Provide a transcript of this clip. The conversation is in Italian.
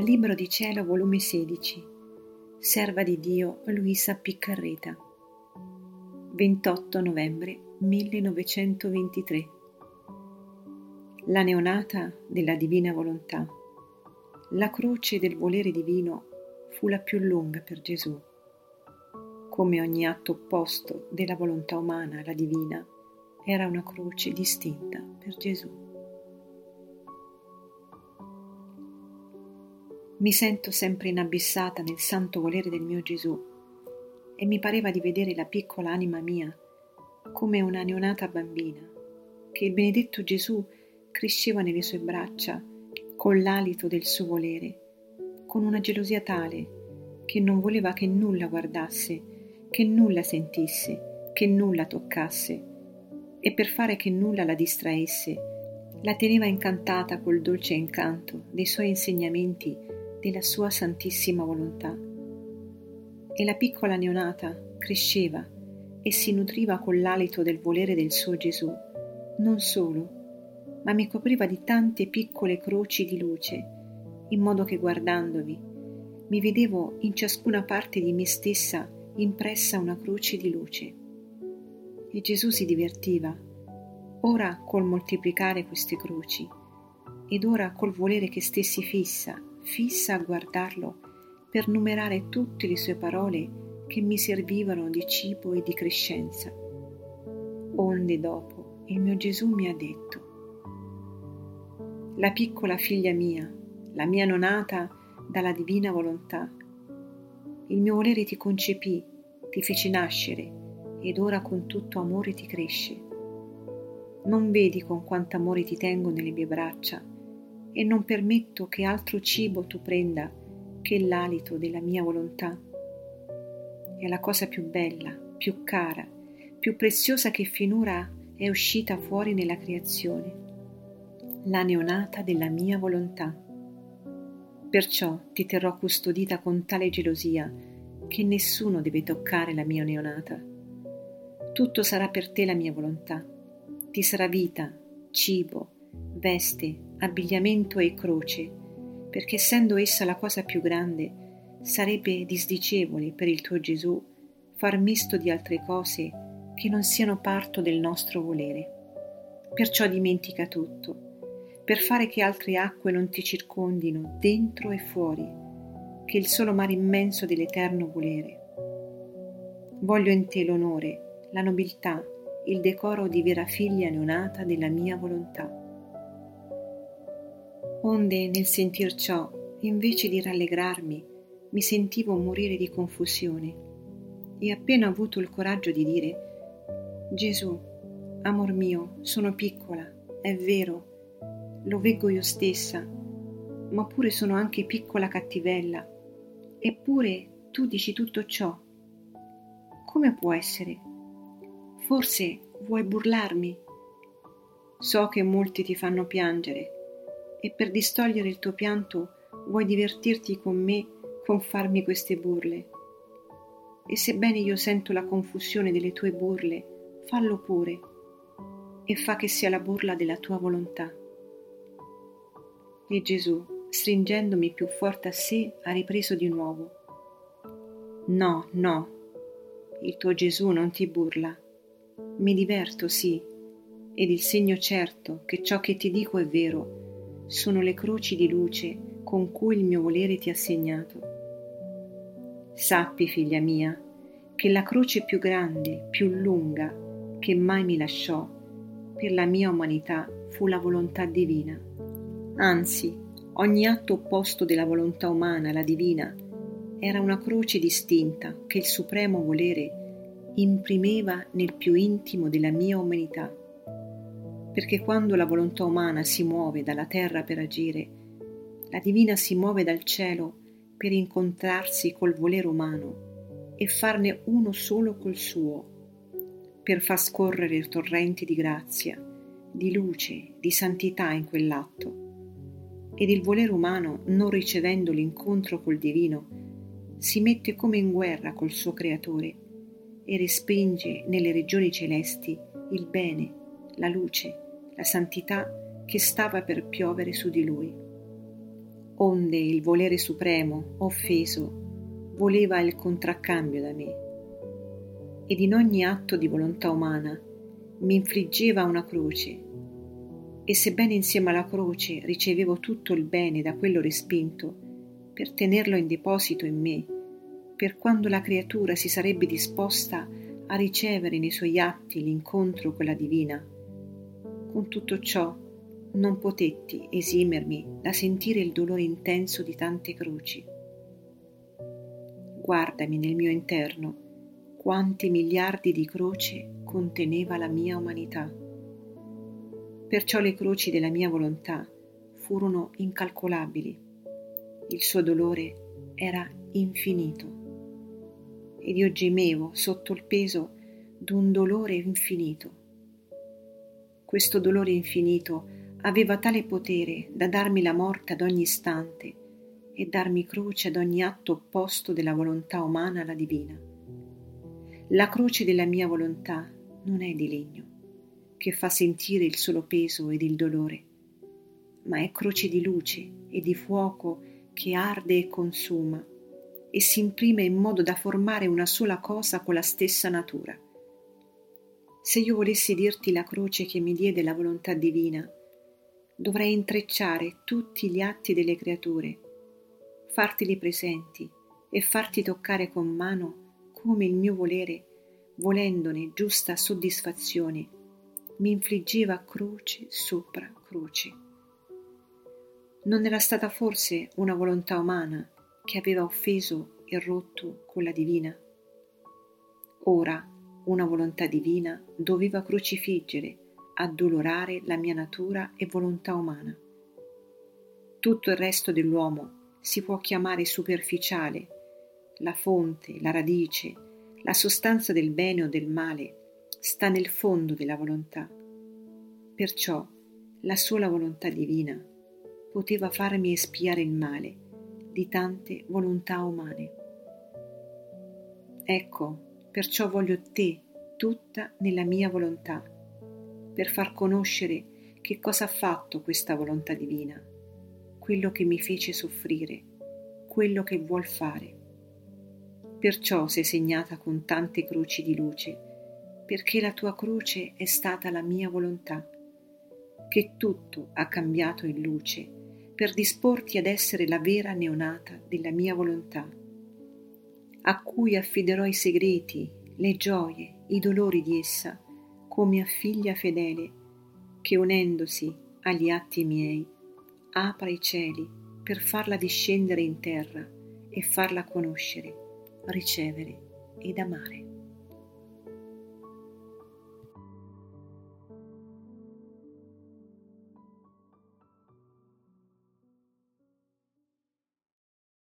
Dal Libro di Cielo, volume 16, Serva di Dio Luisa Piccarreta, 28 novembre 1923. La neonata della divina volontà. La croce del volere divino fu la più lunga per Gesù. Come ogni atto opposto della volontà umana alla divina, era una croce distinta per Gesù. Mi sento sempre inabissata nel santo volere del mio Gesù e mi pareva di vedere la piccola anima mia come una neonata bambina, che il benedetto Gesù cresceva nelle sue braccia con l'alito del suo volere, con una gelosia tale che non voleva che nulla guardasse, che nulla sentisse, che nulla toccasse, e per fare che nulla la distraesse, la teneva incantata col dolce incanto dei suoi insegnamenti della sua santissima volontà. E la piccola neonata cresceva e si nutriva con l'alito del volere del suo Gesù, non solo, ma mi copriva di tante piccole croci di luce, in modo che guardandovi mi vedevo in ciascuna parte di me stessa impressa una croce di luce. E Gesù si divertiva, ora col moltiplicare queste croci, ed ora col volere che stessi fissa fissa a guardarlo per numerare tutte le sue parole che mi servivano di cibo e di crescenza. Onde dopo il mio Gesù mi ha detto, la piccola figlia mia, la mia nonata dalla divina volontà, il mio volere ti concepì, ti fece nascere ed ora con tutto amore ti cresce. Non vedi con quanto amore ti tengo nelle mie braccia e non permetto che altro cibo tu prenda che l'alito della mia volontà. È la cosa più bella, più cara, più preziosa che finora è uscita fuori nella creazione, la neonata della mia volontà. Perciò ti terrò custodita con tale gelosia che nessuno deve toccare la mia neonata. Tutto sarà per te la mia volontà. Ti sarà vita, cibo, veste, abbigliamento e croce, perché essendo essa la cosa più grande, sarebbe disdicevole per il tuo Gesù far misto di altre cose che non siano parto del nostro volere. Perciò dimentica tutto, per fare che altre acque non ti circondino dentro e fuori, che il solo mare immenso dell'eterno volere. Voglio in te l'onore, la nobiltà, il decoro di vera figlia neonata della mia volontà onde nel sentir ciò, invece di rallegrarmi, mi sentivo morire di confusione e appena ho avuto il coraggio di dire Gesù, amor mio, sono piccola, è vero, lo veggo io stessa, ma pure sono anche piccola cattivella, eppure tu dici tutto ciò. Come può essere? Forse vuoi burlarmi? So che molti ti fanno piangere, e per distogliere il tuo pianto vuoi divertirti con me con farmi queste burle. E sebbene io sento la confusione delle tue burle, fallo pure e fa che sia la burla della tua volontà. E Gesù, stringendomi più forte a sé, ha ripreso di nuovo. No, no, il tuo Gesù non ti burla. Mi diverto, sì, ed il segno certo che ciò che ti dico è vero sono le croci di luce con cui il mio volere ti ha segnato. Sappi, figlia mia, che la croce più grande, più lunga, che mai mi lasciò, per la mia umanità fu la volontà divina. Anzi, ogni atto opposto della volontà umana alla divina era una croce distinta che il supremo volere imprimeva nel più intimo della mia umanità perché quando la volontà umana si muove dalla terra per agire, la divina si muove dal cielo per incontrarsi col volere umano e farne uno solo col suo, per far scorrere torrenti di grazia, di luce, di santità in quell'atto. Ed il volere umano, non ricevendo l'incontro col divino, si mette come in guerra col suo creatore e respinge nelle regioni celesti il bene, la luce, la santità che stava per piovere su di lui. onde il volere supremo, offeso, voleva il contraccambio da me, ed in ogni atto di volontà umana mi infliggeva una croce, e sebbene insieme alla croce ricevevo tutto il bene da quello respinto, per tenerlo in deposito in me, per quando la creatura si sarebbe disposta a ricevere nei suoi atti l'incontro con la divina, con tutto ciò non potetti esimermi da sentire il dolore intenso di tante croci. Guardami nel mio interno quanti miliardi di croci conteneva la mia umanità. Perciò le croci della mia volontà furono incalcolabili. Il suo dolore era infinito ed io gemevo sotto il peso d'un dolore infinito. Questo dolore infinito aveva tale potere da darmi la morte ad ogni istante e darmi croce ad ogni atto opposto della volontà umana alla divina. La croce della mia volontà non è di legno, che fa sentire il solo peso ed il dolore, ma è croce di luce e di fuoco che arde e consuma e si imprime in modo da formare una sola cosa con la stessa natura. Se io volessi dirti la croce che mi diede la volontà divina, dovrei intrecciare tutti gli atti delle creature, fartili presenti e farti toccare con mano come il mio volere, volendone giusta soddisfazione, mi infliggeva croce sopra croce. Non era stata forse una volontà umana che aveva offeso e rotto con la divina? Ora una volontà divina doveva crocifiggere addolorare la mia natura e volontà umana. Tutto il resto dell'uomo si può chiamare superficiale, la fonte, la radice, la sostanza del bene o del male sta nel fondo della volontà. Perciò la sola volontà divina poteva farmi espiare il male di tante volontà umane. Ecco, perciò voglio te tutta nella mia volontà per far conoscere che cosa ha fatto questa volontà divina, quello che mi fece soffrire, quello che vuol fare. Perciò sei segnata con tante croci di luce, perché la tua croce è stata la mia volontà, che tutto ha cambiato in luce per disporti ad essere la vera neonata della mia volontà, a cui affiderò i segreti, le gioie, i dolori di essa, come a figlia fedele che unendosi agli atti miei apra i cieli per farla discendere in terra e farla conoscere, ricevere ed amare.